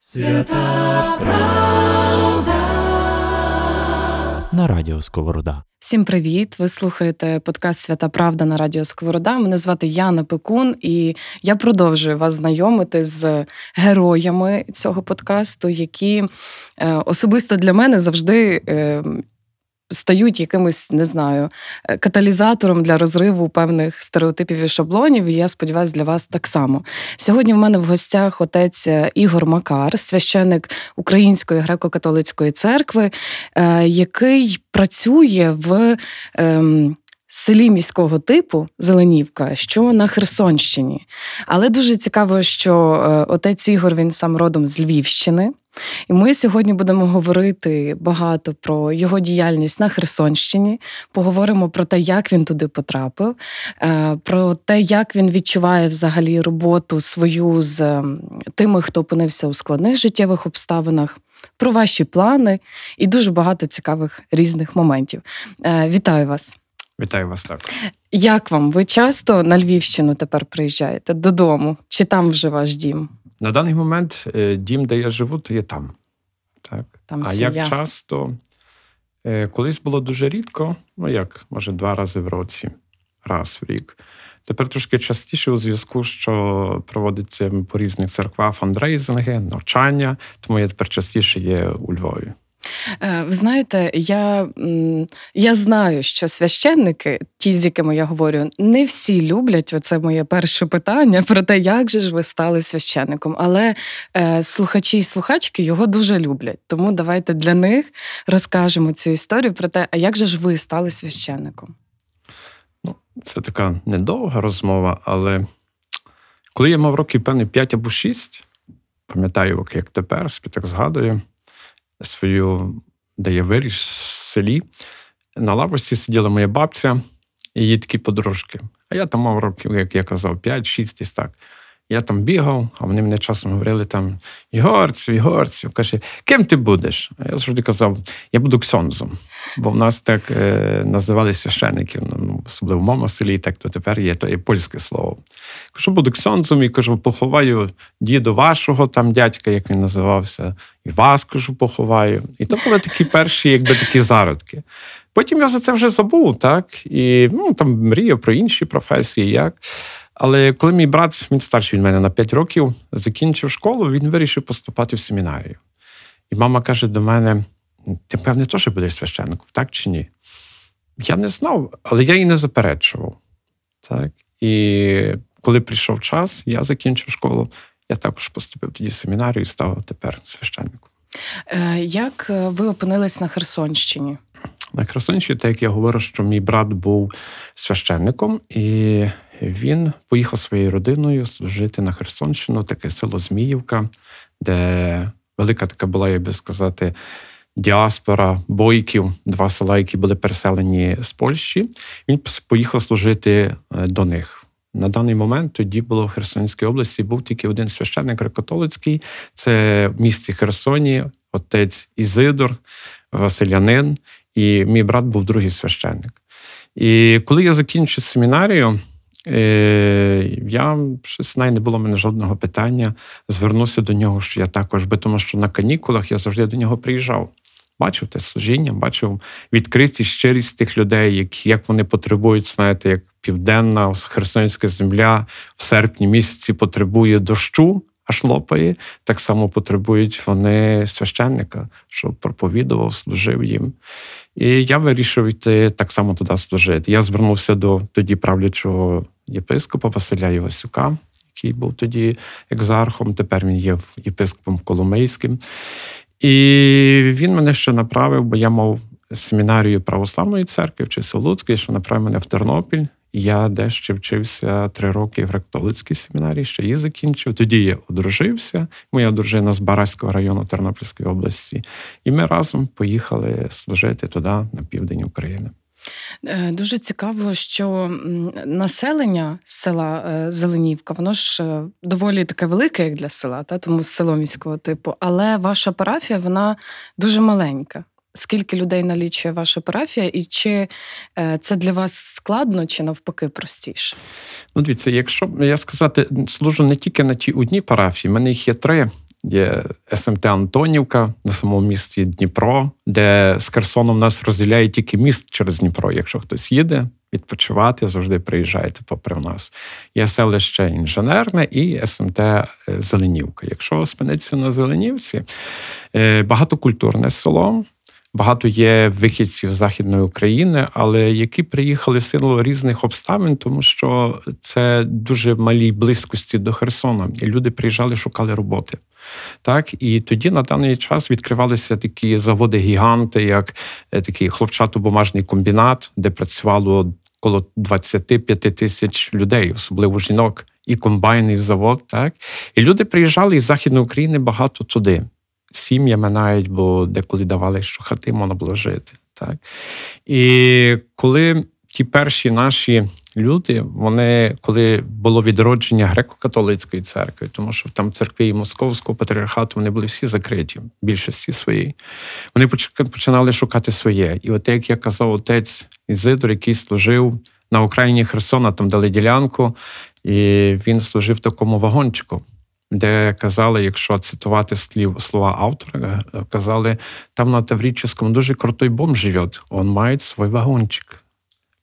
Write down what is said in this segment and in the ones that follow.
Свята правда на радіо Сковорода. Всім привіт! Ви слухаєте подкаст Свята Правда на Радіо Сковорода. Мене звати Яна Пекун, і я продовжую вас знайомити з героями цього подкасту, які е, особисто для мене завжди е, стають якимось, не знаю, е, каталізатором для розриву певних стереотипів і шаблонів. І я сподіваюся, для вас так само. Сьогодні в мене в гостях отець е, Ігор Макар, священник Української греко-католицької церкви, е, який працює в. Ем, селі міського типу Зеленівка, що на Херсонщині. Але дуже цікаво, що отець Ігор він сам родом з Львівщини. І ми сьогодні будемо говорити багато про його діяльність на Херсонщині. Поговоримо про те, як він туди потрапив, е, про те, як він відчуває взагалі роботу свою з тими, хто опинився у складних життєвих обставинах, про ваші плани і дуже багато цікавих різних моментів. Е, вітаю вас! Вітаю вас так. Як вам? Ви часто на Львівщину тепер приїжджаєте додому? Чи там вже ваш дім? На даний момент е, дім, де я живу, то є там. Так. там а сім'я. як часто? Е, колись було дуже рідко, ну як, може, два рази в році, раз в рік. Тепер трошки частіше у зв'язку, що проводиться по різних церквах фандрейзинги, навчання, тому я тепер частіше є у Львові. Е, ви знаєте, я я знаю, що священники, ті, з якими я говорю, не всі люблять оце моє перше питання про те, як же ж ви стали священником. Але е, слухачі і слухачки його дуже люблять. Тому давайте для них розкажемо цю історію про те, а як же ж ви стали священником? Ну, Це така недовга розмова, але коли я мав років певний 5 або 6, пам'ятаю, як тепер, так згадую свою, де я виріс в селі. На лавочці сиділа моя бабця і її такі подружки. А я там мав років, як я казав, 5-6 і так. Я там бігав, а вони мене часом говорили там Ігорцю, Ігорцю. Каже, ким ти будеш? А я завжди казав, я буду ксьонзом. Бо в нас так е, називали священиків, ну, особливо в моєму селі, так то тепер є, то є польське слово. Кажу, буду ксьонзом і кажу, поховаю діду вашого, там дядька, як він називався, і вас кажу, поховаю. І то були такі перші, якби такі зародки. Потім я за це вже забув, так, і ну, там мріяв про інші професії. як. Але коли мій брат, він старший від мене на 5 років, закінчив школу, він вирішив поступати в семінарію. І мама каже до мене: ти, певне, теж будеш священником, так чи ні? Я не знав, але я її не заперечував. Так? І коли прийшов час, я закінчив школу, я також поступив тоді в семінарію і став тепер священником. Е, як е, ви опинились на Херсонщині? На Херсонщині, так як я говорю, що мій брат був священником, і він поїхав своєю родиною служити на Херсонщину, таке село Зміївка, де велика така була, як би сказати, діаспора бойків, два села, які були переселені з Польщі. Він поїхав служити е, до них. На даний момент тоді було в Херсонській області був тільки один священник греко-католицький, це в місті Херсоні, отець Ізидор, Василянин, і мій брат був другий священник. І коли я закінчив семінарію, я щось знаю, не було в мене жодного питання. Звернувся до нього, що я також, би тому що на канікулах я завжди до нього приїжджав. Бачив те служіння, бачив відкритість, щирість тих людей, як як вони потребують, знаєте, як південна херсонська земля в серпні місяці потребує дощу, аж лопає. Так само потребують вони священника, щоб проповідував, служив їм. І я вирішив йти так само туди служити. Я звернувся до тоді правлячого єпископа Василя Івасюка, який був тоді екзархом. Тепер він є єпископом Коломийським. І він мене ще направив, бо я мав семінарію православної церкви в Чисолуцькій, що направив мене в Тернопіль. Я дещо вчився три роки в греко-католицькій семінарії, ще її закінчив. Тоді я одружився. Моя дружина з Бараського району Тернопільської області, і ми разом поїхали служити туди, на південь України. Е, дуже цікаво, що населення села е, Зеленівка, воно ж е, доволі таке велике, як для села, та тому село міського типу. Але ваша парафія вона дуже маленька. Скільки людей налічує ваша парафія, і чи це для вас складно, чи навпаки простіше? Ну, дивіться, якщо я сказати, служу не тільки на тій одній парафії, в мене їх є три. є СМТ Антонівка на самому місті Дніпро, де з Херсоном нас розділяє тільки міст через Дніпро. Якщо хтось їде відпочивати, завжди приїжджайте попри нас. Є селище інженерне і СМТ Зеленівка. Якщо спинитися на Зеленівці, багатокультурне село. Багато є вихідців з західної України, але які приїхали в силу різних обставин, тому що це дуже малій близькості до Херсона, і люди приїжджали, шукали роботи. Так, і тоді на даний час відкривалися такі заводи-гіганти, як е, такий хлопчато-бумажний комбінат, де працювало коло 25 тисяч людей, особливо жінок, і комбайний завод. Так, і люди приїжджали із західної України багато туди сім'ями навіть, бо деколи давали, що хати можна було жити. Так? І коли ті перші наші люди, вони коли було відродження греко-католицької церкви, тому що там церкви і московського патріархату вони були всі закриті, в більшості своїй, вони починали шукати своє. І от як я казав, отець Ізидор, який служив на Україні Херсона, там дали ділянку, і він служив такому вагончику де казали, якщо цитувати слів слова автора, е, казали, там на Таврическому дуже крутой бомж живе, он має свій вагончик.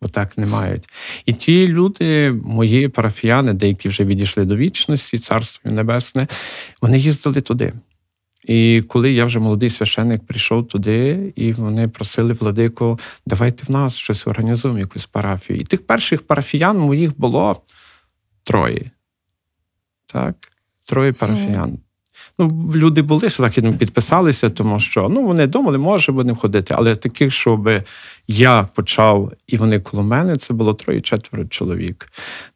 Отак не мають. І ті люди, мої парафіяни, деякі вже відійшли до вічності, царство небесне, вони їздили туди. І коли я вже молодий священник прийшов туди, і вони просили владику, давайте в нас щось організуємо, якусь парафію. І тих перших парафіян моїх було троє. Так троє парафіян. Mm. Ну, Люди були що західно підписалися, тому що ну, вони думали, може будемо ходити. Але таких, щоб я почав, і вони коло мене, це було троє-четверо чоловік.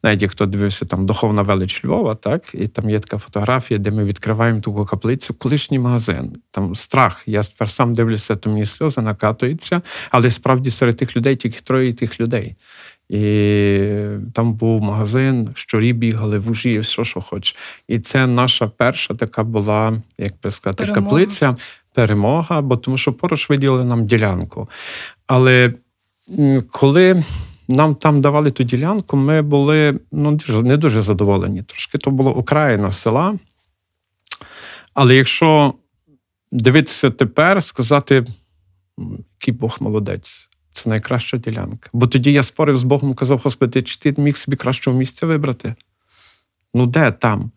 Навіть хто дивився там Духовна велич Львова, так, і там є така фотографія, де ми відкриваємо таку каплицю, колишній магазин. Там страх. Я тепер сам дивлюся, то мені сльози накатуються, але справді серед тих людей тільки троє тих людей. І там був магазин, щурі бігали, вужі, все, що хоч. І це наша перша така була, як би сказати, перемога. каплиця, перемога, бо тому що поруч виділили нам ділянку. Але коли нам там давали ту ділянку, ми були ну, не дуже задоволені. Трошки то було окраїна села. Але якщо дивитися тепер, сказати, який Бог молодець. Це найкраща ділянка. Бо тоді я спорив з Богом, казав, Господи, чи ти міг собі кращого місця вибрати? Ну, де там?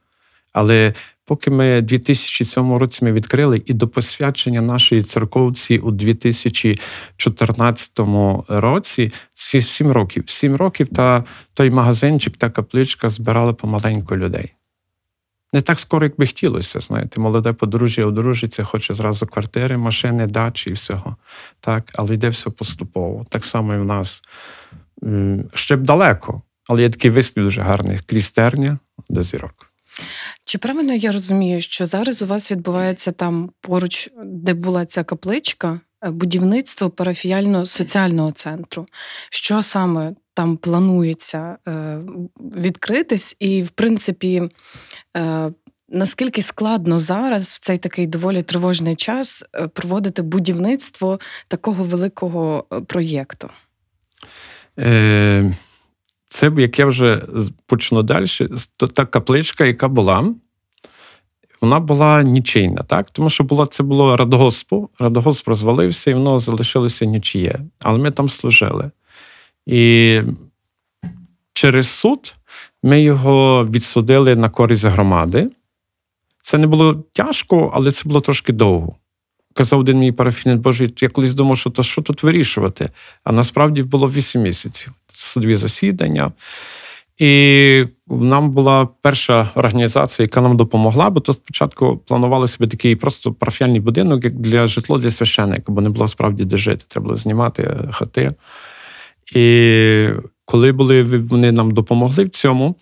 Але поки ми 2007 році ми відкрили, і до посвячення нашої церковці у 2014 році, ці 7 років, 7 років та той магазинчик, та капличка збирали помаленьку людей не так скоро, як би хотілося. Знаєте, молоде подружжя одружиться, хоче зразу квартири, машини, дачі і всього. Так, але йде все поступово. Так само і в нас ще б далеко, але є такий вислів дуже гарний крізь терня до зірок. Чи правильно я розумію, що зараз у вас відбувається там поруч, де була ця капличка, е, будівництво парафіяльно-соціального центру? Що саме там планується е, відкритись, і, в принципі, е, наскільки складно зараз в цей такий доволі тривожний час е, проводити будівництво такого великого проєкту? Це як я вже почну далі, та капличка, яка була, вона була нічийна, так? Тому що було, це було радгоспу, радгосп розвалився, і воно залишилося нічиє. Але ми там служили. І через суд ми його відсудили на користь громади. Це не було тяжко, але це було трошки довго. Казав один мій парафінець, Боже, я колись думав, що то що тут вирішувати. А насправді було 8 місяців. Це судові засідання. І нам була перша організація, яка нам допомогла, бо то спочатку планували собі такий просто парафіальний будинок як для житло для священника, бо не було справді де жити. Треба було знімати хати. І коли були вони нам допомогли в цьому,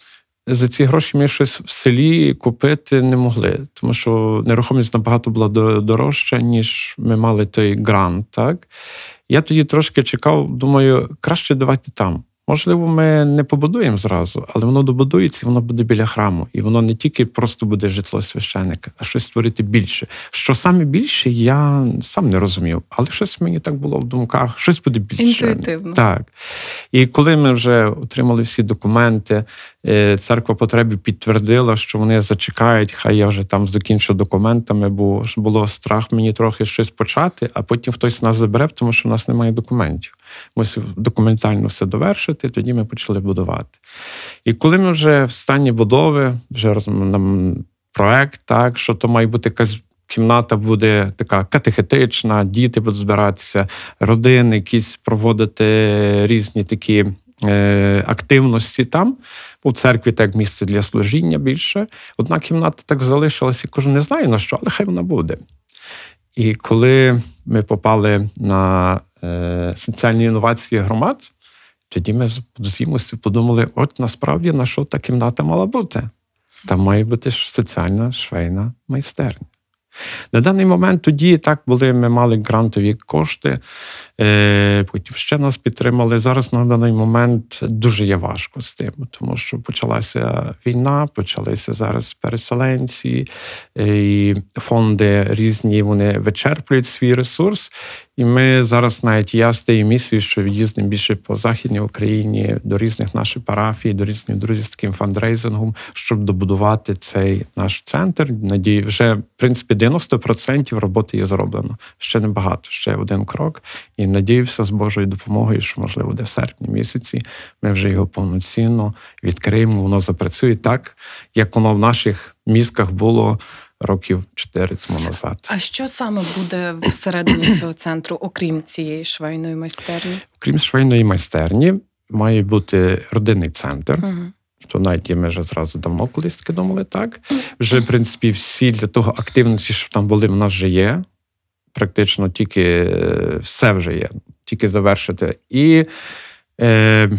за ці гроші ми щось в селі купити не могли, тому що нерухомість набагато була дорожча, ніж ми мали той грант. Так? Я тоді трошки чекав, думаю, краще давайте там. Можливо, ми не побудуємо зразу, але воно добудується і воно буде біля храму. І воно не тільки просто буде житло священика, а щось створити більше. Що саме більше, я сам не розумів, але щось мені так було в думках, щось буде більше. Інтуїтивно. Так. І коли ми вже отримали всі документи, церква потребі підтвердила, що вони зачекають, хай я вже там закінчу документами, бо було страх мені трохи щось почати, а потім хтось нас забере, тому що в нас немає документів. Мусив документально все довершити, тоді ми почали будувати. І коли ми вже в стані будови, вже нам проект, так, що то має бути якась. Кімната буде така катехетична, діти будуть збиратися, родини, якісь проводити різні такі е, активності там. У церкві так місце для служіння більше. Одна кімната так залишилася, кожен не знає на що, але хай вона буде. І коли ми попали на е, соціальні інновації громад, тоді ми з Імусі подумали: от насправді на що та кімната мала бути? Там має бути соціальна швейна майстерня. На даний момент тоді так були, ми мали грантові кошти, е, потім ще нас підтримали. Зараз на даний момент дуже є важко з тим, тому що почалася війна, почалися зараз переселенці, е, і фонди різні вони вичерплюють свій ресурс. І ми зараз навіть я з тією місією, що їздимо більше по західній Україні до різних наших парафій, до різних друзів з таким фандрейзингом, щоб добудувати цей наш центр. Надію, вже в принципі 90% роботи є зроблено. Ще небагато, ще один крок. І надіюся, з Божою допомогою, що можливо буде в серпні місяці. Ми вже його повноцінно відкриємо. Воно запрацює так, як воно в наших мізках було років чотири тому назад. А що саме буде всередині цього центру, окрім цієї швейної майстерні? Окрім швейної майстерні, має бути родинний центр. Угу. То навіть ми вже зразу давно колись думали так. Вже, в принципі, всі для того активності, що там були, в нас вже є. Практично тільки е, все вже є, тільки завершити. І е,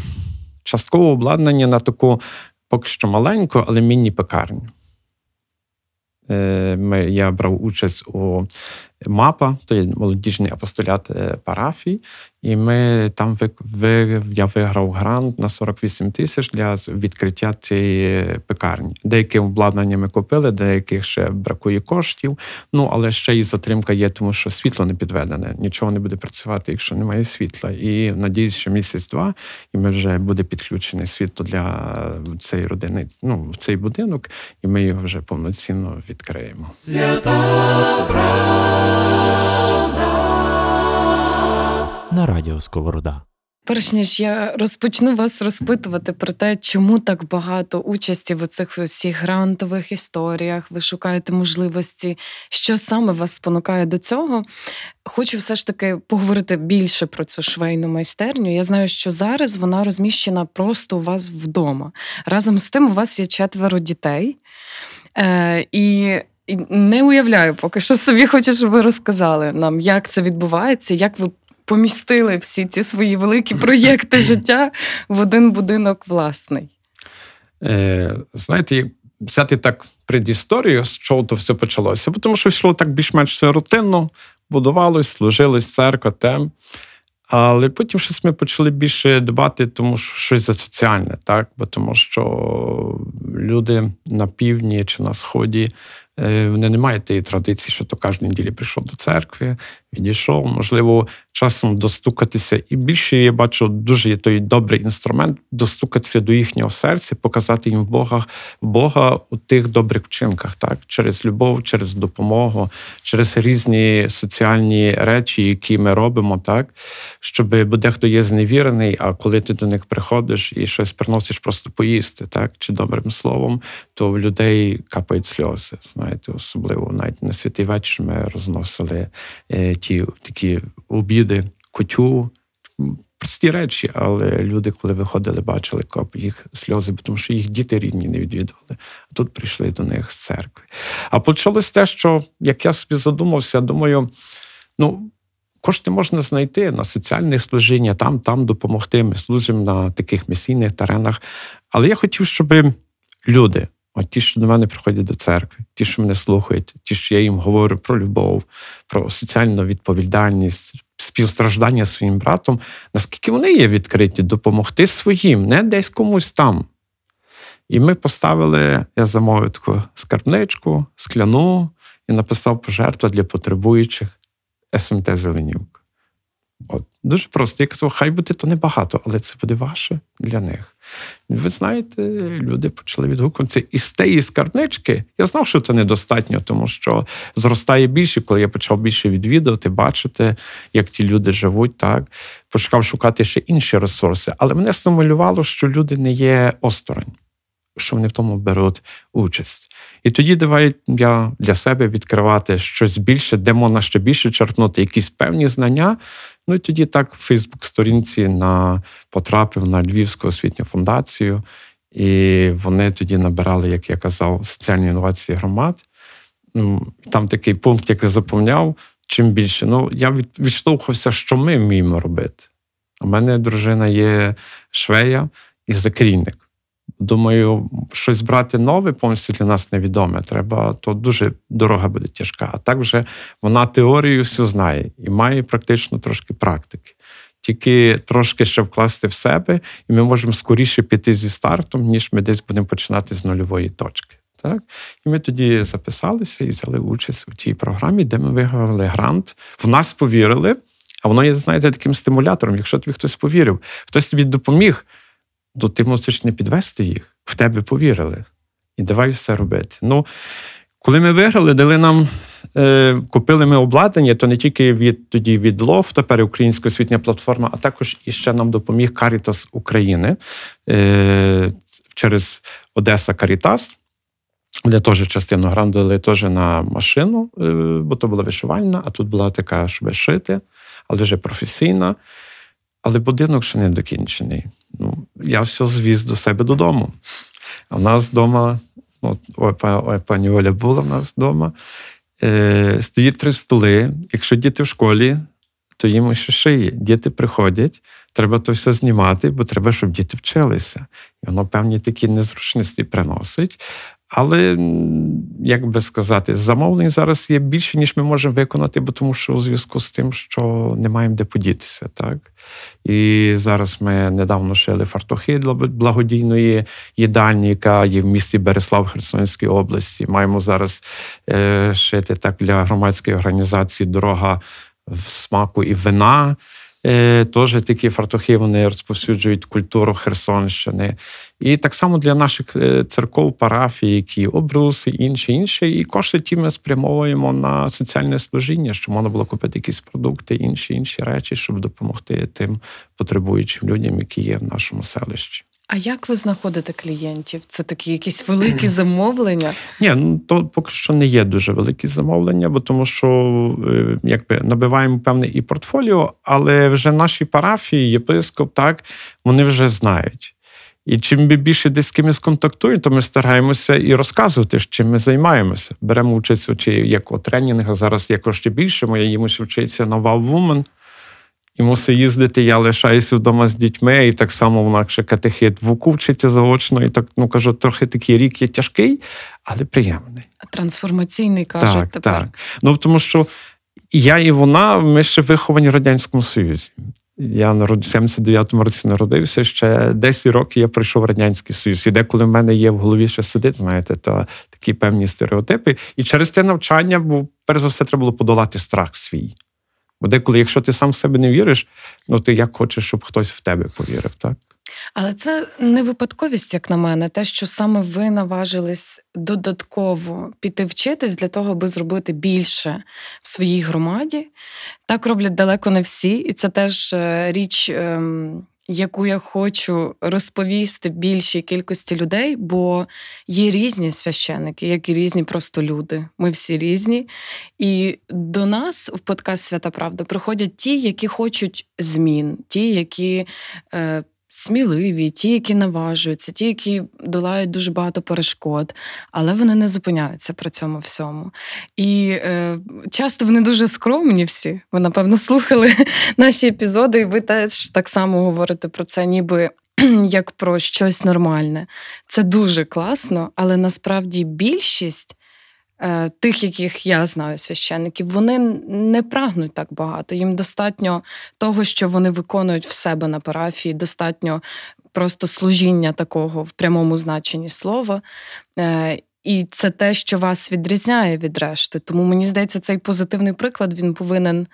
часткове обладнання на таку поки що маленьку, але міні-пекарню. Е, ми, Я брав участь у МАПА, то є молодіжний апостолят е, парафій, і ми там ви, я виграв грант на 48 тисяч для відкриття цієї пекарні. Деяке обладнання ми купили, деяких ще бракує коштів. Ну але ще і затримка є, тому що світло не підведене. Нічого не буде працювати, якщо немає світла. І надіюсь, що місяць-два, і ми вже буде підключене світло для цієї родини. Ну в цей будинок, і ми його вже повноцінно відкриємо. Свята на радіо Сковорода. Перш ніж я розпочну вас розпитувати про те, чому так багато участі в цих всіх грантових історіях, ви шукаєте можливості, що саме вас спонукає до цього. Хочу все ж таки поговорити більше про цю швейну майстерню. Я знаю, що зараз вона розміщена просто у вас вдома. Разом з тим, у вас є четверо дітей. Е, І не уявляю, поки що собі хочу, щоб ви розказали нам, як це відбувається, як ви помістили всі ці свої великі проєкти життя в один будинок власний. Е, Знаєте, взяти так предісторію, з чого то все почалося, тому що йшло так більш-менш все рутинно, будувалось, служилось, церква, тем. Але потім щось ми почали більше дбати, тому що щось за соціальне, так? Бо тому що люди на півдні чи на сході вони не мають тієї традиції, що то кожної неділі прийшов до церкви, відійшов, можливо, часом достукатися. І більше я бачу дуже є той добрий інструмент достукатися до їхнього серця, показати їм в Бога Бога у тих добрих вчинках, так через любов, через допомогу, через різні соціальні речі, які ми робимо, так щоб бо дехто є зневірений, а коли ти до них приходиш і щось приносиш просто поїсти, так чи добрим словом, то в людей капають сльози. Знаєте, особливо навіть на святий вечір ми розносили е, ті такі обіди, котю. Прості речі, але люди, коли виходили, бачили коп їх сльози, тому що їх діти рідні не відвідували, а тут прийшли до них з церкви. А почалось те, що як я собі задумався, думаю, ну. Кошти можна знайти на соціальне служіння, там, там допомогти. Ми служимо на таких місійних теренах. Але я хотів, щоб люди От ті, що до мене приходять до церкви, ті, що мене слухають, ті, що я їм говорю про любов, про соціальну відповідальність, співстраждання своїм братом, наскільки вони є відкриті, допомогти своїм, не десь комусь там. І ми поставили, я замовив таку скарбничку, скляну і написав пожертва для потребуючих СМТ Зеленівка. От. Дуже просто. Я казав, хай буде то небагато, але це буде ваше для них. Ви знаєте, люди почали відгукуватися. І з тієї скарбнички я знав, що це недостатньо, тому що зростає більше, коли я почав більше відвідувати, бачити, як ті люди живуть, так почав шукати ще інші ресурси. Але мене стимулювало, що люди не є осторонь що вони в тому беруть участь. І тоді давай я для себе відкривати щось більше, де можна ще більше черпнути якісь певні знання. Ну і тоді так в Фейсбук-сторінці на потрапив на Львівську освітню фундацію, і вони тоді набирали, як я казав, соціальні інновації громад. Ну, там такий пункт, як я заповняв, чим більше. Ну, я відштовхувався, що ми вміємо робити. У мене дружина є швея і закрійник. Думаю, щось брати нове повністю для нас невідоме. Треба, то дуже дорога буде тяжка. А так вже вона теорію все знає і має практично трошки практики. Тільки трошки ще вкласти в себе, і ми можемо скоріше піти зі стартом, ніж ми десь будемо починати з нульової точки. Так? І ми тоді записалися і взяли участь у тій програмі, де ми виграли грант. В нас повірили, а воно є, знаєте, таким стимулятором. Якщо тобі хтось повірив, хтось тобі допоміг то ти мусиш не підвести їх, в тебе повірили. І давай все робити. Ну, коли ми виграли, дали нам, е, купили ми обладнання, то не тільки від тоді від ЛОВ, тепер Українська освітня платформа, а також і ще нам допоміг Caritas України е, через Одеса Карітас. Де теж частину гранту дали теж на машину, е, бо то була вишивальна, а тут була така, щоб шити, але вже професійна. Але будинок ще не докінчений. Ну, Я все звіз до себе додому. А в нас вдома, от, ой, ой, пані Оля була в нас вдома, е, стоїть три столи. Якщо діти в школі, то їм ще шиє. Діти приходять, треба то все знімати, бо треба, щоб діти вчилися. І воно певні такі незручності приносить. Але, як би сказати, замовлень зараз є більше, ніж ми можемо виконати, бо тому що у зв'язку з тим, що не маємо де подітися. так. І зараз ми недавно шили фартухи для благодійної їдальні, яка є в місті Береслав Херсонської області. Маємо зараз е, шити так для громадської організації Дорога в смаку і вина. Е, теж такі фартухи вони розповсюджують культуру Херсонщини. І так само для наших е, церков, парафій, які обруси, інші, інші. І кошти ті ми спрямовуємо на соціальне служіння, щоб можна було купити якісь продукти, інші інші речі, щоб допомогти тим потребуючим людям, які є в нашому селищі. А як ви знаходите клієнтів? Це такі якісь великі замовлення? Ні, ну то поки що не є дуже великі замовлення, бо тому що е, якби набиваємо певне і портфоліо, але вже наші парафії, єпископ, так вони вже знають. І чим більше десь з кимось контактує, то ми стараємося і розказувати, чим ми займаємося. Беремо участь чи як у тренінгах, зараз якось ще більше, моя їм вчиться нова Woman. І мусить їздити, я лишаюся вдома з дітьми, і так само вона ще катехит в вчиться заочно. І так ну кажу, трохи такий рік є тяжкий, але приємний. Трансформаційний кажуть так, тепер. Так. Ну тому що я і вона, ми ще виховані в Радянському Союзі. Я в 79-му році народився. Ще 10 років я прийшов в Радянський Союз. І деколи в мене є в голові ще сидить, знаєте, то такі певні стереотипи. І через те навчання, бо перш за все, треба було подолати страх свій. Бо деколи, якщо ти сам в себе не віриш, ну ти як хочеш, щоб хтось в тебе повірив, так? Але це не випадковість, як на мене, те, що саме ви наважились додатково піти вчитись для того, аби зробити більше в своїй громаді. Так роблять далеко не всі, і це теж е, річ. Ем яку я хочу розповісти більшій кількості людей, бо є різні священики, як і різні просто люди. Ми всі різні. І до нас в подкаст Свята Правда приходять ті, які хочуть змін, ті, які е, сміливі, ті, які наважуються, ті, які долають дуже багато перешкод, але вони не зупиняються при цьому всьому. І е, часто вони дуже скромні всі. Ви, напевно, слухали наші епізоди, і ви теж так само говорите про це, ніби. Як про щось нормальне. Це дуже класно, але насправді більшість тих, яких я знаю, священників, вони не прагнуть так багато. Їм достатньо того, що вони виконують в себе на парафії, достатньо просто служіння такого в прямому значенні слова. Е, і це те, що вас відрізняє від решти. Тому мені здається, цей позитивний приклад він повинен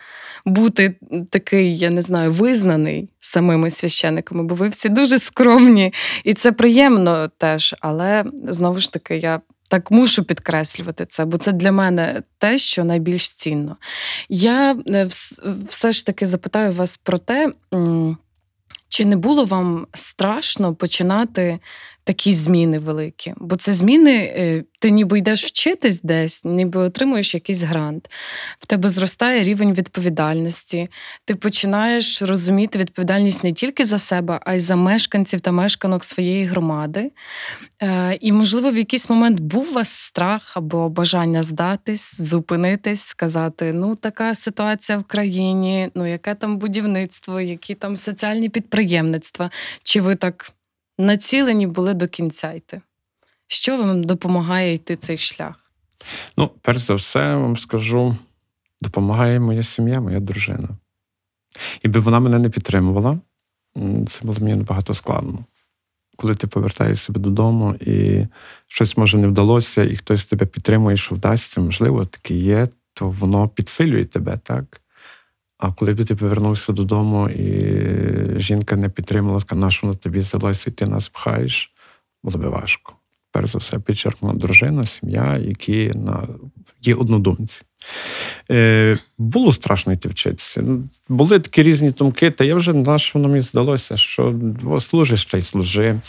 бути такий, я не знаю, визнаний самими священниками, бо ви всі дуже скромні, і це приємно теж. Але знову ж таки, я так мушу підкреслювати це, бо це для мене те, що найбільш цінно. Я е, все ж таки запитаю вас про те. Чи не було вам страшно починати такі зміни великі. Бо це зміни, е, ти ніби йдеш вчитись десь, ніби отримуєш якийсь грант. В тебе зростає рівень відповідальності. Ти починаєш розуміти відповідальність не тільки за себе, а й за мешканців та мешканок своєї громади. Е, і, можливо, в якийсь момент був у вас страх або бажання здатись, зупинитись, сказати: ну, така ситуація в країні, ну яке там будівництво, які там соціальні підприємництва. Чи ви так націлені були до кінця йти. Що вам допомагає йти цей шлях? Ну, перш за все, вам скажу, допомагає моя сім'я, моя дружина. Якби вона мене не підтримувала, це було мені набагато складно. Коли ти повертаєш себе додому, і щось може не вдалося, і хтось тебе підтримує, що вдасться, можливо, таке є, то воно підсилює тебе, так? А коли б ти повернувся додому, і жінка не підтримала, сказала, на що на тобі взялася, і ти нас пхаєш, було би важко. Перш за все, підчеркнула дружина, сім'я, які на є однодумці. Е, Було страшно йти вчитися. Були такі різні думки, та я вже на що мені здалося, що служиш та й служи.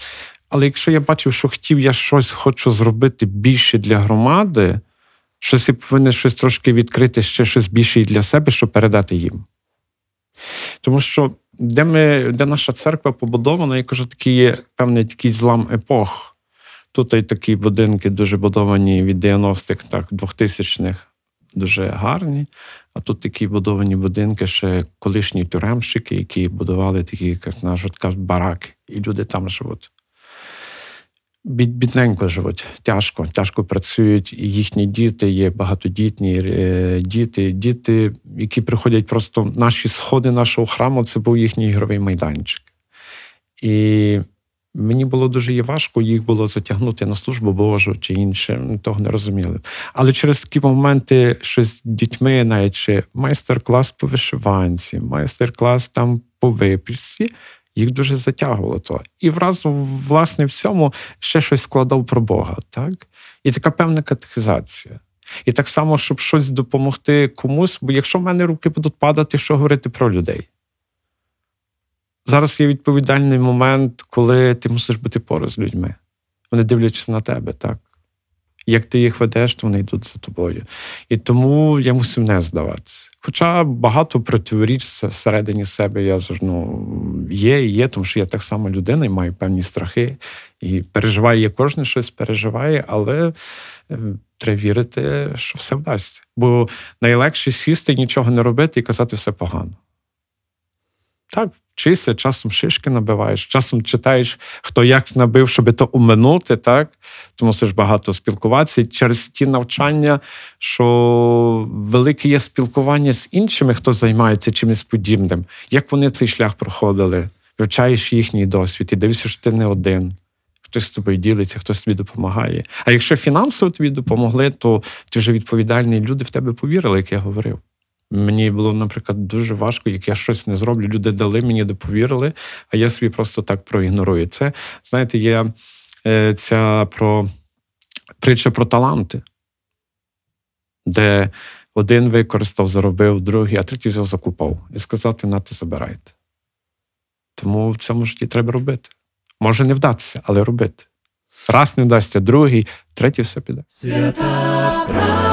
Але якщо я бачив, що хотів я щось хочу зробити більше для громади, щось повинен щось трошки відкрити, ще щось більше для себе, щоб передати їм. Тому що де ми, де наша церква побудована, я кажу, такий є певний такий злам епох. Тут і такі будинки дуже будовані від 90-х, так, 2000-х, дуже гарні. А тут такі будовані будинки, ще колишні тюремщики, які будували такі, як наші кажуть, бараки, і люди там живуть бідненько живуть, тяжко, тяжко працюють. І їхні діти є багатодітні е, діти, діти, які приходять просто наші сходи нашого храму, це був їхній ігровий майданчик. І мені було дуже важко їх було затягнути на службу Божу чи інше, того не розуміли. Але через такі моменти, що з дітьми, навіть майстер-клас по вишиванці, майстер-клас там по виписці, їх дуже затягувало то. І враз, власне, в цьому ще щось складав про Бога. так? І така певна катехізація. І так само, щоб щось допомогти комусь, бо якщо в мене руки будуть падати, що говорити про людей? Зараз є відповідальний момент, коли ти мусиш бути поруч з людьми. Вони дивляться на тебе, так? Як ти їх ведеш, то вони йдуть за тобою. І тому я мусив не здаватися. Хоча багато противоріч всередині себе я ну, є і є, тому що я так само людина і маю певні страхи. І переживає, є кожен щось переживає, але е, треба вірити, що все вдасться. Бо найлегше сісти, нічого не робити і казати все погано. Так, вчишся, часом шишки набиваєш, часом читаєш, хто як набив, щоб то уминути, так? Тому ж багато спілкуватися. через ті навчання, що велике є спілкування з іншими, хто займається чимось подібним, як вони цей шлях проходили, вивчаєш їхній досвід і дивишся, що ти не один. Хтось з тобою ділиться, хтось тобі допомагає. А якщо фінансово тобі допомогли, то ти вже відповідальні люди в тебе повірили, як я говорив. Мені було, наприклад, дуже важко, як я щось не зроблю. Люди дали мені, доповірили, а я собі просто так проігнорую. Це, знаєте, є е, ця про притча про таланти, де один використав, заробив, другий, а третій взяв закупав. І сказати, на ти забирайте. Тому в цьому житті треба робити. Може не вдатися, але робити. Раз не вдасться, другий, третій все піде. Свята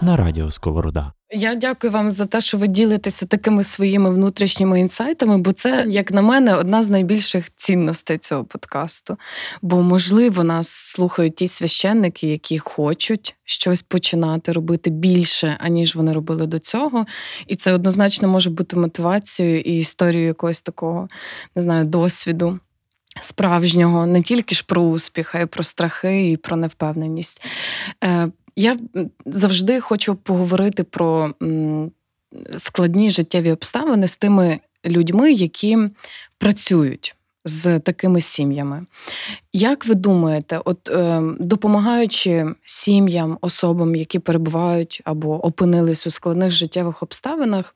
на радіо Сковорода. Я дякую вам за те, що ви ділитеся такими своїми внутрішніми інсайтами, бо це, як на мене, одна з найбільших цінностей цього подкасту. Бо, можливо, нас слухають ті священники, які хочуть щось починати робити більше, аніж вони робили до цього. І це однозначно може бути мотивацією і історією якогось такого, не знаю, досвіду. справжнього, не тільки ж про успіх, а й про страхи і про невпевненість. Я завжди хочу поговорити про складні життєві обставини з тими людьми, які працюють з такими сім'ями. Як ви думаєте, от е, допомагаючи сім'ям, особам, які перебувають або опинились у складних життєвих обставинах,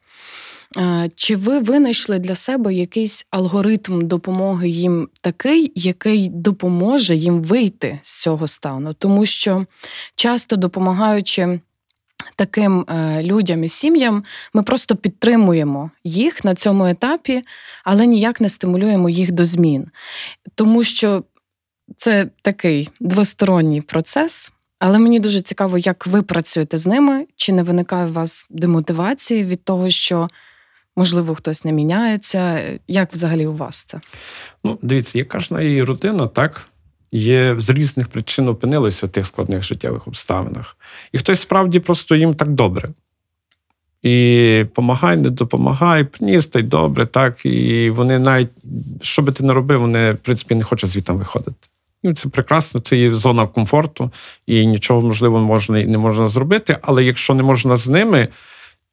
чи ви винайшли для себе якийсь алгоритм допомоги їм такий, який допоможе їм вийти з цього стану? Тому що часто допомагаючи таким е, людям і сім'ям ми просто підтримуємо їх на цьому етапі, але ніяк не стимулюємо їх до змін. Тому що це такий двосторонній процес. Але мені дуже цікаво, як ви працюєте з ними, чи не виникає у вас демотивації від того, що можливо хтось не міняється. Як взагалі у вас це? Ну, дивіться, є кожна її родина, так є з різних причин опинилися в тих складних життєвих обставинах. І хтось справді просто їм так добре. І помагай, не допомагай, приніс та й добре, так. І вони навіть, що би ти не робив, вони, в принципі, не хочуть звітом виходити. І це прекрасно, це є зона комфорту, і нічого можливо можна не можна зробити. Але якщо не можна з ними,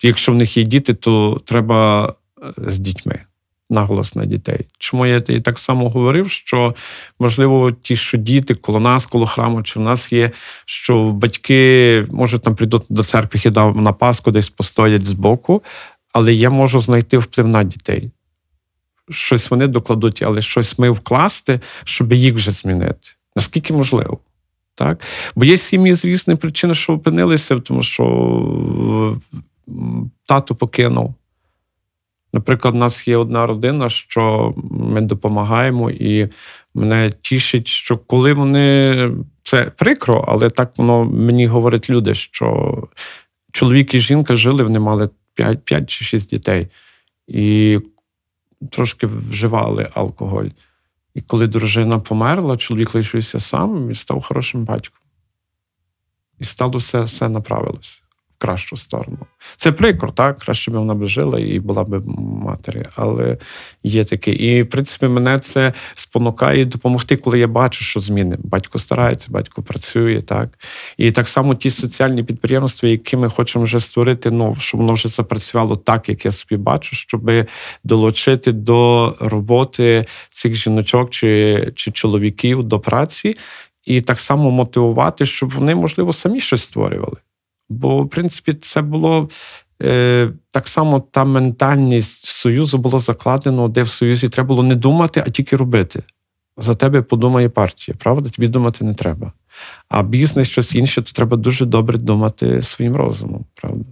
якщо в них є діти, то треба е, з дітьми наголос на дітей. Чому я і так само говорив, що можливо ті, що діти коло нас, коло храму, чи в нас є, що батьки може там прийдуть до церкви, хідав на Пасху, десь постоять збоку, але я можу знайти вплив на дітей. Щось вони докладуть, але щось ми вкласти, щоб їх вже змінити. Наскільки можливо. Так? Бо є сім'ї з різних причин, що опинилися, тому що тато покинув. Наприклад, у нас є одна родина, що ми допомагаємо, і мене тішить, що коли вони це прикро, але так воно мені говорять люди, що чоловік і жінка жили, вони мали 5, 5 чи 6 дітей і трошки вживали алкоголь. І коли дружина померла, чоловік лишився сам і став хорошим батьком. І стало все, все направилося кращу сторону. Це прикро, так? Краще б вона б жила і була б матері, але є таке. І, в принципі, мене це спонукає допомогти, коли я бачу, що зміни. Батько старається, батько працює, так. І так само ті соціальні підприємства, які ми хочемо вже створити, ну, щоб воно вже запрацювало так, як я собі бачу, щоб долучити до роботи цих жіночок чи, чи чоловіків до праці. І так само мотивувати, щоб вони, можливо, самі щось створювали. Бо, в принципі, це було е, так само та ментальність Союзу було закладено, де в Союзі треба було не думати, а тільки робити. За тебе подумає партія, правда? Тобі думати не треба. А бізнес щось інше, то треба дуже добре думати своїм розумом, правда?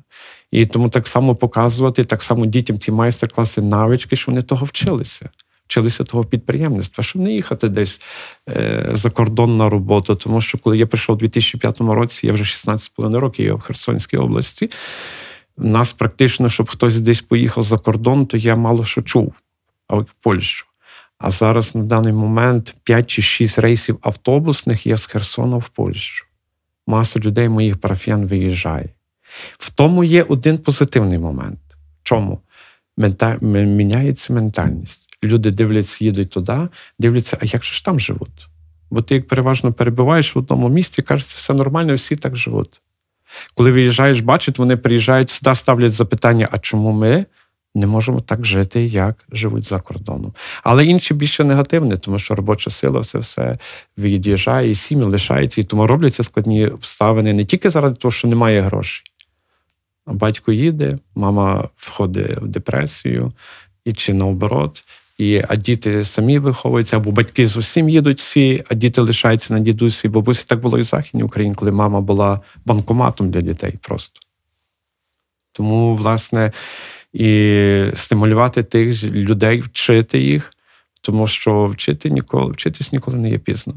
І тому так само показувати, так само дітям ті майстер-класи, навички, що вони того вчилися вчилися того підприємництва, щоб не їхати десь е, за кордон на роботу. Тому що коли я прийшов у 2005 році, я вже 16,5 років я в Херсонській області. У нас практично, щоб хтось десь поїхав за кордон, то я мало що чув, а в Польщу. А зараз на даний момент 5 чи 6 рейсів автобусних є з Херсона в Польщу. Маса людей, моїх парафіян, виїжджає. В тому є один позитивний момент. Чому? Мента... Міняється ментальність люди дивляться, їдуть туди, дивляться, а як же ж там живуть? Бо ти як переважно перебуваєш в одному місці, кажеться, все нормально, всі так живуть. Коли виїжджаєш, бачить, вони приїжджають сюди, ставлять запитання, а чому ми не можемо так жити, як живуть за кордоном. Але інші більше негативні, тому що робоча сила все все від'їжджає, і сім'ї лишається, і тому робляться складні обставини не тільки заради того, що немає грошей. Батько їде, мама входить в депресію, і чи наоборот. І, А діти самі виховуються, або батьки з усім їдуть всі, а діти лишаються на дідусі бабусі. Так було і в Західній Україні, коли мама була банкоматом для дітей просто. Тому, власне, і стимулювати тих людей, вчити їх, тому що вчити ніколи, вчитись ніколи не є пізно.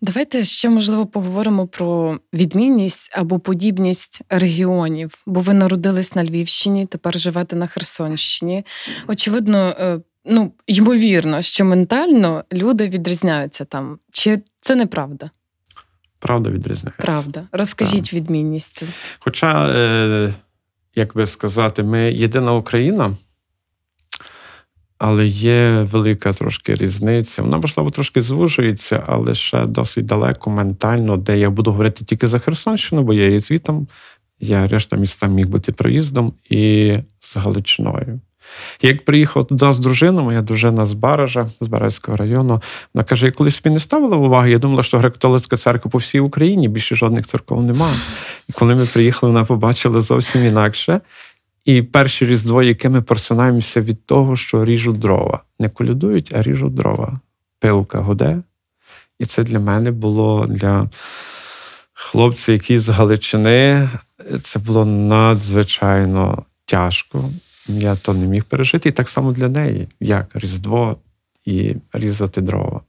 Давайте ще можливо поговоримо про відмінність або подібність регіонів, бо ви народились на Львівщині, тепер живете на Херсонщині. Очевидно, е, ну ймовірно, що ментально люди відрізняються там. Чи це неправда? Правда відрізняється. Правда. Розкажіть так. відмінність. Хоча, е, як би сказати, ми єдина Україна. Але є велика трошки різниця. Вона, можливо, трошки звужується, але ще досить далеко ментально, де я буду говорити тільки за Херсонщину, бо я є звітом. Я решта міста міг бути проїздом і з Галичиною. Як приїхав туди з дружиною, моя дружина з Баража, з Баразького району, вона каже: я колись собі не ставила уваги, я думала, що греко-католицька церква по всій Україні, більше жодних церков немає. І коли ми приїхали, вона побачила зовсім інакше. І перше різдво, яке ми просинаємося від того, що ріжуть дрова. Не колядують, а ріжуть дрова. Пилка гуде. І це для мене було для хлопця, який з Галичини, це було надзвичайно тяжко. Я то не міг пережити. І так само для неї, як Різдво і різати дрова.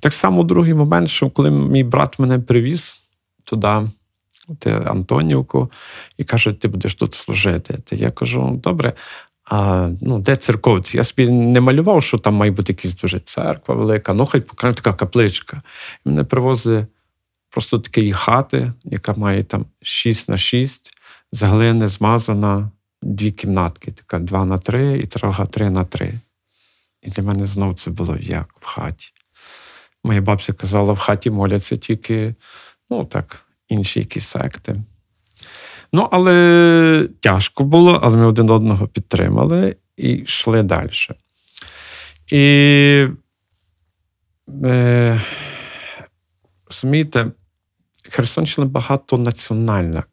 Так само другий момент, що коли мій брат мене привіз туди, Антонівку, і каже, ти будеш тут служити. Та я кажу, добре. А ну, де церковці? Я собі не малював, що там має бути якась дуже церква велика, ну хай покаже така капличка. І мене привозить просто такі хати, яка має там 6 на 6, з глини змазана, дві кімнатки, така 2 на 3 і трога 3 на 3. І для мене знову це було як в хаті. Моя бабця казала, в хаті моляться тільки, ну так, інші якісь секти. Ну, але тяжко було, але ми один одного підтримали і йшли далі. І е, розумієте, Херсонщина багатонаціональна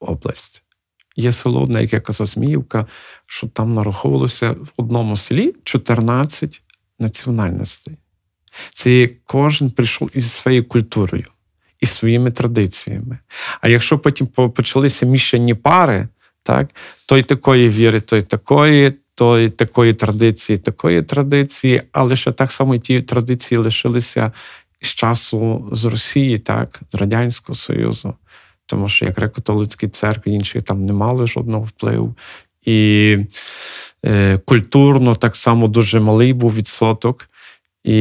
область. Є село, на яке казав Зміївка, що там нараховувалося в одному селі 14 національностей. Це кожен прийшов із своєю культурою і своїми традиціями. А якщо потім почалися міщені пари, так, той такої віри, той такої, той такої традиції, такої традиції, але ще так само ті традиції лишилися з часу з Росії, так, з Радянського Союзу. Тому що як греко-католицькі церкви, інші там не мали жодного впливу. І е, культурно так само дуже малий був відсоток, і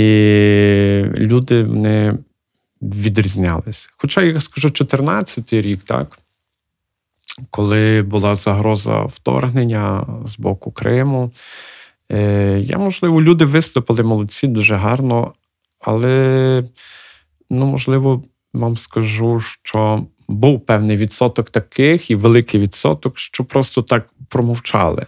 люди не відрізнялися. Хоча, я скажу, 14-й рік, так, коли була загроза вторгнення з боку Криму, е, я, можливо, люди виступили молодці дуже гарно, але, ну, можливо, вам скажу, що був певний відсоток таких і великий відсоток, що просто так промовчали.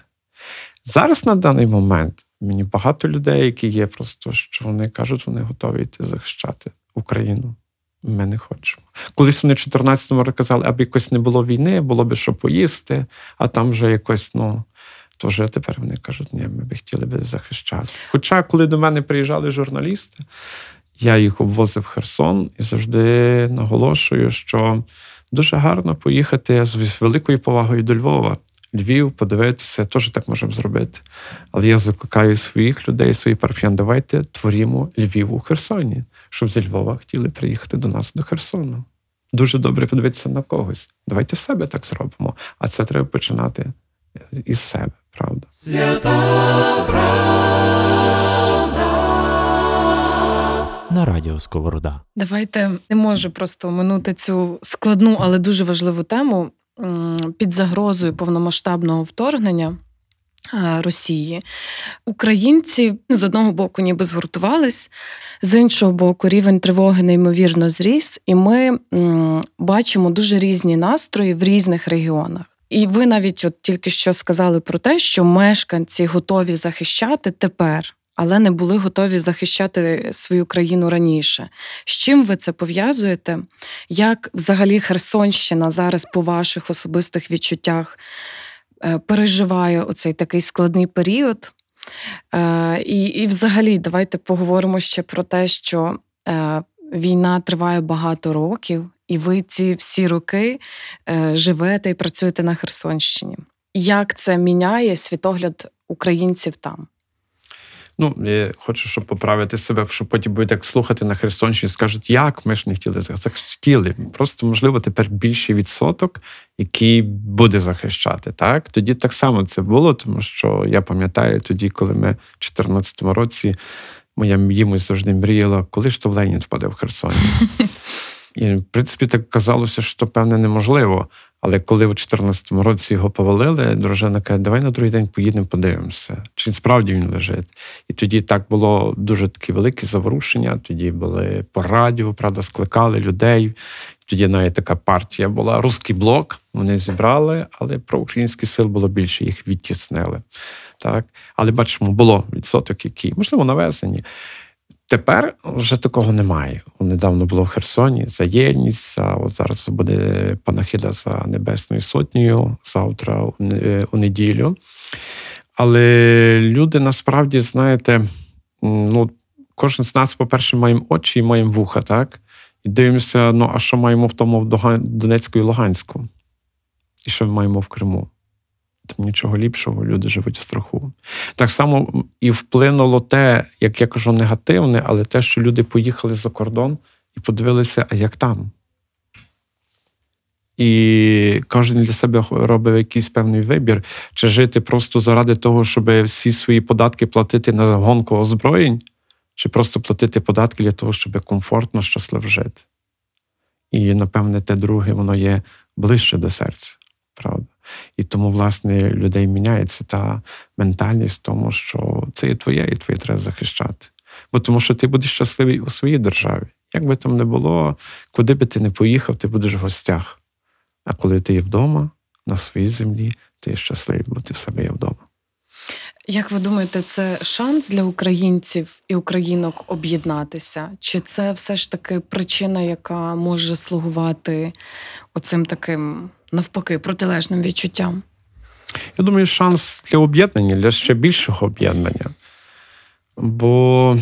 Зараз на даний момент мені багато людей, які є, просто що вони кажуть, вони готові йти захищати Україну. Ми не хочемо. Колись вони в 14-му році казали, аби якось не було війни, було б що поїсти, а там вже якось, ну. То вже тепер вони кажуть, ні, ми б хотіли би захищати. Хоча, коли до мене приїжджали журналісти, я їх обвозив в Херсон і завжди наголошую, що дуже гарно поїхати з великою повагою до Львова. Львів, подивитися, теж так можемо зробити. Але я закликаю своїх людей, свої парф'ян, давайте творімо Львів у Херсоні, щоб зі Львова хотіли приїхати до нас до Херсону. Дуже добре подивитися на когось. Давайте в себе так зробимо. А це треба починати із себе, правда. Свята правда. На радіо Сковорода. Давайте не можу просто минути цю складну, але дуже важливу тему під загрозою повномасштабного вторгнення. Росії українці з одного боку ніби згуртувались, з іншого боку, рівень тривоги неймовірно зріс, і ми м, бачимо дуже різні настрої в різних регіонах. І ви навіть от тільки що сказали про те, що мешканці готові захищати тепер але не були готові захищати свою країну раніше. З чим ви це пов'язуєте? Як взагалі Херсонщина зараз по ваших особистих відчуттях е, переживає оцей такий складний період? Е, і, і, взагалі, давайте поговоримо ще про те, що е, війна триває багато років, і ви ці всі роки живете і працюєте на Херсонщині. Як це міняє світогляд українців там? Ну, я хочу, щоб поправити себе, щоб потім будуть так слухати на Херсонщині, скажуть, як ми ж не хотіли захотіли. Просто, можливо, тепер більший відсоток, який буде захищати. Так Тоді так само це було, тому що я пам'ятаю тоді, коли ми в 2014 році моя їмось завжди мріяла, коли ж то в Ленін впаде в Херсоні. І, в принципі, так казалося, що певне неможливо. Але коли в 2014 році його повалили, дружина каже, давай на другий день поїдемо, подивимося, чи справді він лежить. І тоді так було дуже такі великі заворушення. Тоді були по радіо, правда, скликали людей. Тоді навіть така партія була Руський блок. Вони зібрали, але про українські сил було більше, їх відтіснили. Так? Але бачимо, було відсоток, який, можливо, навесені. Тепер вже такого немає. Недавно було в Херсоні за єдність. За, от зараз буде панахида за Небесною Сотнею завтра у неділю. Але люди насправді, знаєте, ну, кожен з нас, по-перше, маємо очі і маємо вуха, так? І дивимося, ну, а що маємо в тому в Донецьку і Луганську? І що ми маємо в Криму? Там нічого ліпшого, люди живуть в страху. Так само і вплинуло те, як я кажу, негативне, але те, що люди поїхали за кордон і подивилися, а як там. І кожен для себе робив якийсь певний вибір, чи жити просто заради того, щоб всі свої податки платити на гонку озброєнь, чи просто платити податки для того, щоб комфортно, щасливо жити. І, напевне, те друге, воно є ближче до серця, правда. І тому, власне, людей міняється та ментальність тому, що це є твоє, і твоє треба захищати. Бо тому що ти будеш щасливий у своїй державі. Як би там не було, куди би ти не поїхав, ти будеш в гостях. А коли ти є вдома, на своїй землі, ти є щасливий, бо ти в себе є вдома. Як ви думаєте, це шанс для українців і українок об'єднатися? Чи це все ж таки причина, яка може слугувати оцим таким навпаки протилежним відчуттям? Я думаю, шанс для об'єднання, для ще більшого об'єднання. Бо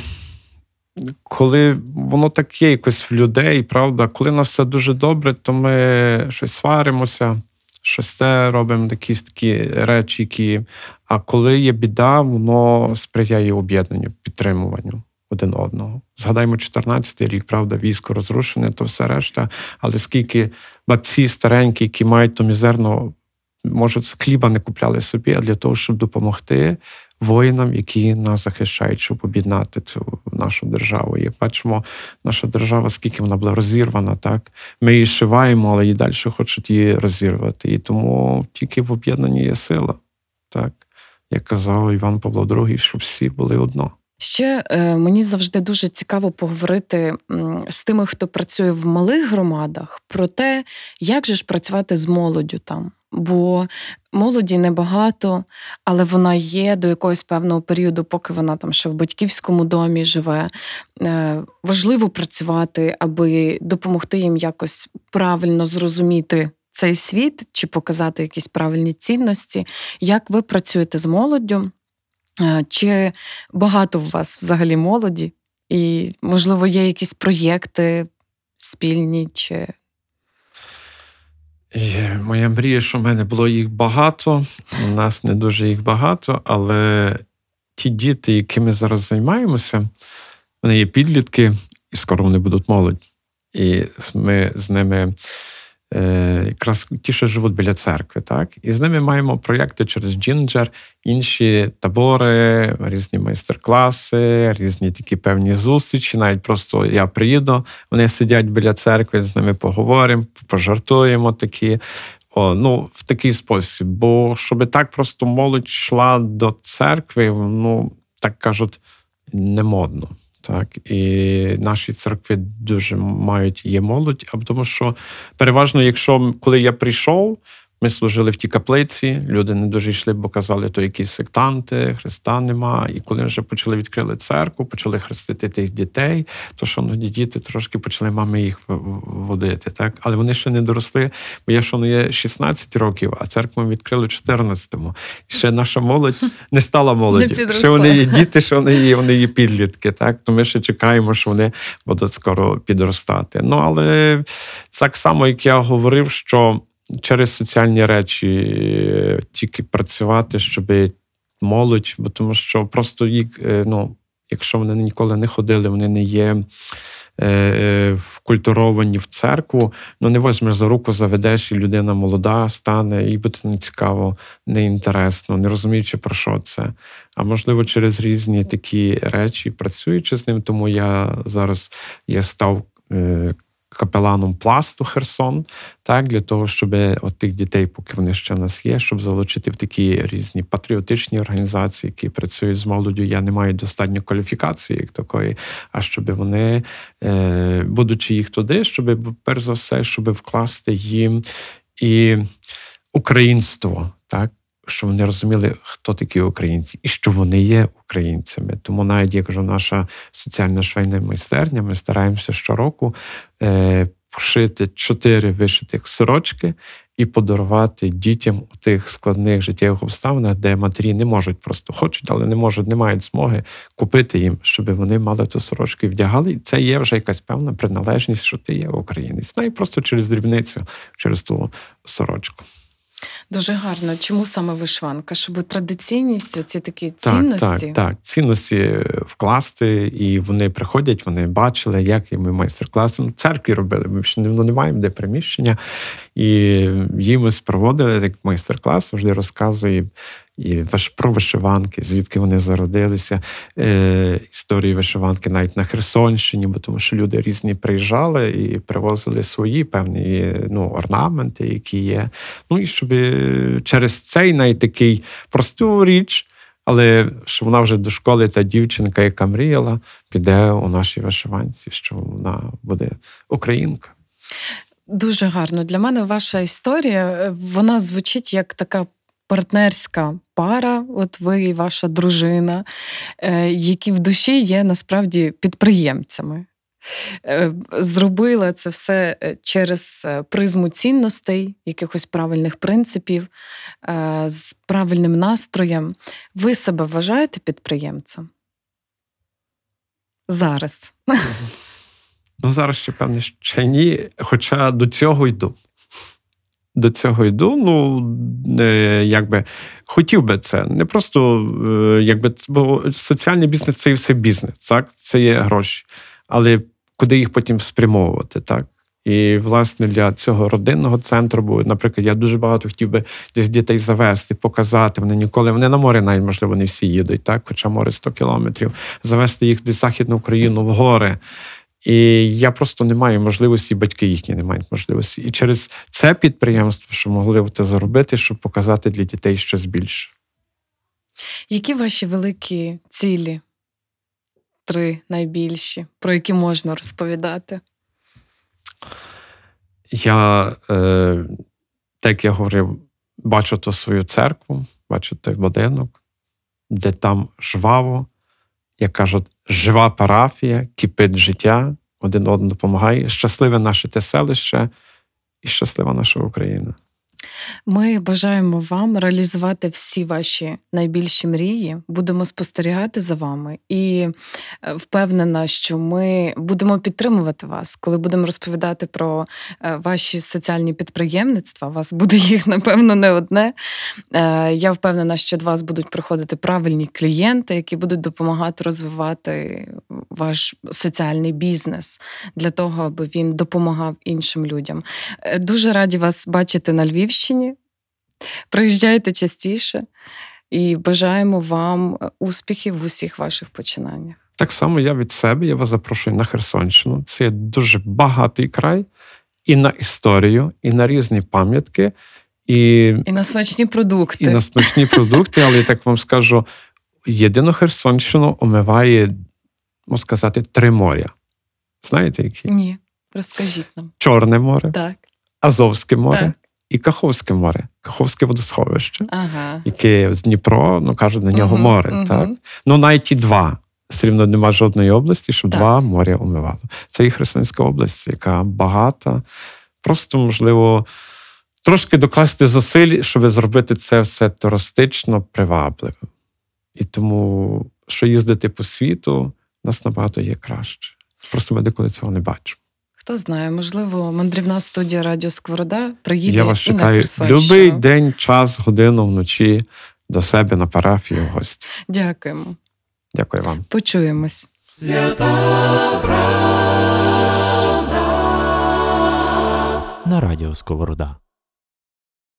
коли воно так є якось в людей, правда, коли нас все дуже добре, то ми щось сваримося, щось те робимо, якісь такі речі, які. А коли є біда, воно сприяє об'єднанню, підтримуванню один одного. Згадаймо, 14-й рік, правда, військо розрушене, то все решта. Але скільки бабці старенькі, які мають то мізерно, може, хліба не купляли собі, а для того, щоб допомогти воїнам, які нас захищають, щоб об'єднати цю нашу державу. Як бачимо, наша держава, скільки вона була розірвана, так ми її шиваємо, але і далі хочуть її розірвати. І тому тільки в об'єднанні є сила, так як казав Іван Павло II, щоб всі були одно. Ще е, мені завжди дуже цікаво поговорити з тими, хто працює в малих громадах, про те, як же ж працювати з молоддю там. Бо молоді небагато, але вона є до якогось певного періоду, поки вона там ще в батьківському домі живе. Е, важливо працювати, аби допомогти їм якось правильно зрозуміти цей світ чи показати якісь правильні цінності. Як ви працюєте з молоддю? Е, чи багато у вас взагалі молоді? І, можливо, є якісь проєкти спільні? чи... Моя мрія, що в мене було їх багато, у нас не дуже їх багато, але ті діти, якими зараз займаємося, вони є підлітки, і скоро вони будуть молодь. І ми з ними Е, якраз ті, що живуть біля церкви, так і з ними маємо проєкти через Джинджер, інші табори, різні майстер-класи, різні такі певні зустрічі. Навіть просто я приїду, вони сидять біля церкви, з ними поговоримо, пожартуємо такі. О, ну, в такий спосіб. Бо щоб так просто молодь йшла до церкви, ну так кажуть, не модно. Так, і наші церкви дуже мають є молодь, а тому що переважно, якщо коли я прийшов, ми служили в тій каплиці, люди не дуже йшли, бо казали, то якісь сектанти, Христа нема. І коли вже почали відкрили церкву, почали хрестити тих дітей, то шановні діти трошки почали мами їх водити. Так? Але вони ще не доросли, бо я є 16 років, а церкву ми відкрили в 14-му. І ще наша молодь не стала молоді. Не ще вони є діти, що вони є, вони є підлітки. Так? То ми ще чекаємо, що вони будуть скоро підростати. Ну але так само, як я говорив, що через соціальні речі е, тільки працювати, щоб молодь, бо тому що просто їх, е, ну, якщо вони ніколи не ходили, вони не є. Е, вкультуровані в церкву, ну не возьмеш за руку, заведеш, і людина молода стане, і буде не цікаво, не інтересно, не розуміючи про що це. А можливо, через різні такі речі, працюючи з ним, тому я зараз я став капеланом пласту Херсон, так, для того, щоб от тих дітей, поки вони ще в нас є, щоб залучити в такі різні патріотичні організації, які працюють з молоддю. Я не маю достатньо кваліфікації як такої, а щоб вони, е, будучи їх туди, щоб перш за все, щоб вкласти їм і українство, так. Щоб вони розуміли, хто такі українці, і що вони є українцями. Тому навіть я кажу, наша соціальна швейна майстерня, ми стараємося щороку е, пошити чотири вишитих сорочки і подарувати дітям у тих складних життєвих обставинах, де матері не можуть просто хочуть, але не можуть, не мають змоги купити їм, щоб вони мали ту сорочку і вдягали. І це є вже якась певна приналежність, що ти є українець. Навіть просто через дрібницю, через ту сорочку. Дуже гарно. Чому саме вишиванка? Щоб традиційність, оці такі Так, цінності. Так, так, цінності вкласти, і вони приходять, вони бачили, як і ми майстер-класом церкві робили. Ми ще не, ну, не маємо де приміщення, і їм ми спроводили як майстер-клас, завжди розказує і про вишиванки, звідки вони зародилися, е, історії вишиванки навіть на Херсонщині, бо тому що люди різні приїжджали і привозили свої певні ну, орнаменти, які є. Ну і щоб е, через цей навіть такий просту річ. Але що вона вже до школи, та дівчинка, яка мріяла, піде у нашій вишиванці, що вона буде українка. Дуже гарно. Для мене ваша історія е, вона звучить як така партнерська пара, от ви і ваша дружина, е, які в душі є насправді підприємцями. Е, Зробила це все через призму цінностей, якихось правильних принципів, з правильним настроєм. Ви себе вважаєте підприємцем? Зараз. Ну, зараз ще певне ще ні, хоча до цього йду. До цього йду. Ну, е, якби хотів би це. Не просто е, якби бо соціальний бізнес це і все бізнес, так? Це є гроші. Але куди їх потім спрямовувати, так? І, власне, для цього родинного центру, бо, наприклад, я дуже багато хотів би десь дітей завести, показати. Вони ніколи вони на море навіть, можливо, не всі їдуть, так, хоча море 100 кілометрів, завести їх десь Західну Україну в гори. І я просто не маю можливості, і батьки їхні не мають можливості. І через це підприємство, що могли б це зробити, щоб показати для дітей щось більше. Які ваші великі цілі? Три найбільші, про які можна розповідати? Я, е, так я говорив, бачу ту свою церкву, бачу той будинок, де там жваво, як кажуть, жива парафія, кипить життя, один одному допомагає. Щасливе наше те селище і щаслива наша Україна. Ми бажаємо вам реалізувати всі ваші найбільші мрії. Будемо спостерігати за вами і е, впевнена, що ми будемо підтримувати вас, коли будемо розповідати про е, ваші соціальні підприємництва. У вас буде їх, напевно, не одне. Е, Я впевнена, що до вас будуть приходити правильні клієнти, які будуть допомагати розвивати ваш соціальний бізнес для того, аби він допомагав іншим людям. Дуже раді вас бачити на Львівщині. Приїжджайте частіше і бажаємо вам е, успіхів в усіх ваших починаннях. Так само я від себе я вас запрошую на Херсонщину. Це є дуже багатий край і на історію, і на різні пам'ятки, і І на смачні продукти. і на смачні продукти, але я так вам скажу: єдину Херсонщину омиває, можна сказати, три моря. Знаєте, які? Ні, розкажіть нам. Чорне море, Так, Азовське море Так. І Каховське море, Каховське водосховище, ага. яке з Дніпро, ну кажуть, на нього Мгм, море. мгм. Так? Ну, навіть ті два. Все рівно нема жодної області, щоб Так. два моря омивало. Це і Херсонська область, яка багата. Просто, можливо, трошки докласти зусиль, щоб зробити це все туристично привабливим. І тому, що їздити по світу, нас набагато є краще. Просто ми деколи цього не бачимо. Хто знає, можливо, мандрівна студія Радіо Сковорода приїде Я вас і чекаю Херсонщину. будь-який день, час, годину вночі до себе на парафію в гості. Дякуємо. Дякую вам. Почуємось. Свята правда. На радіо Сковорода.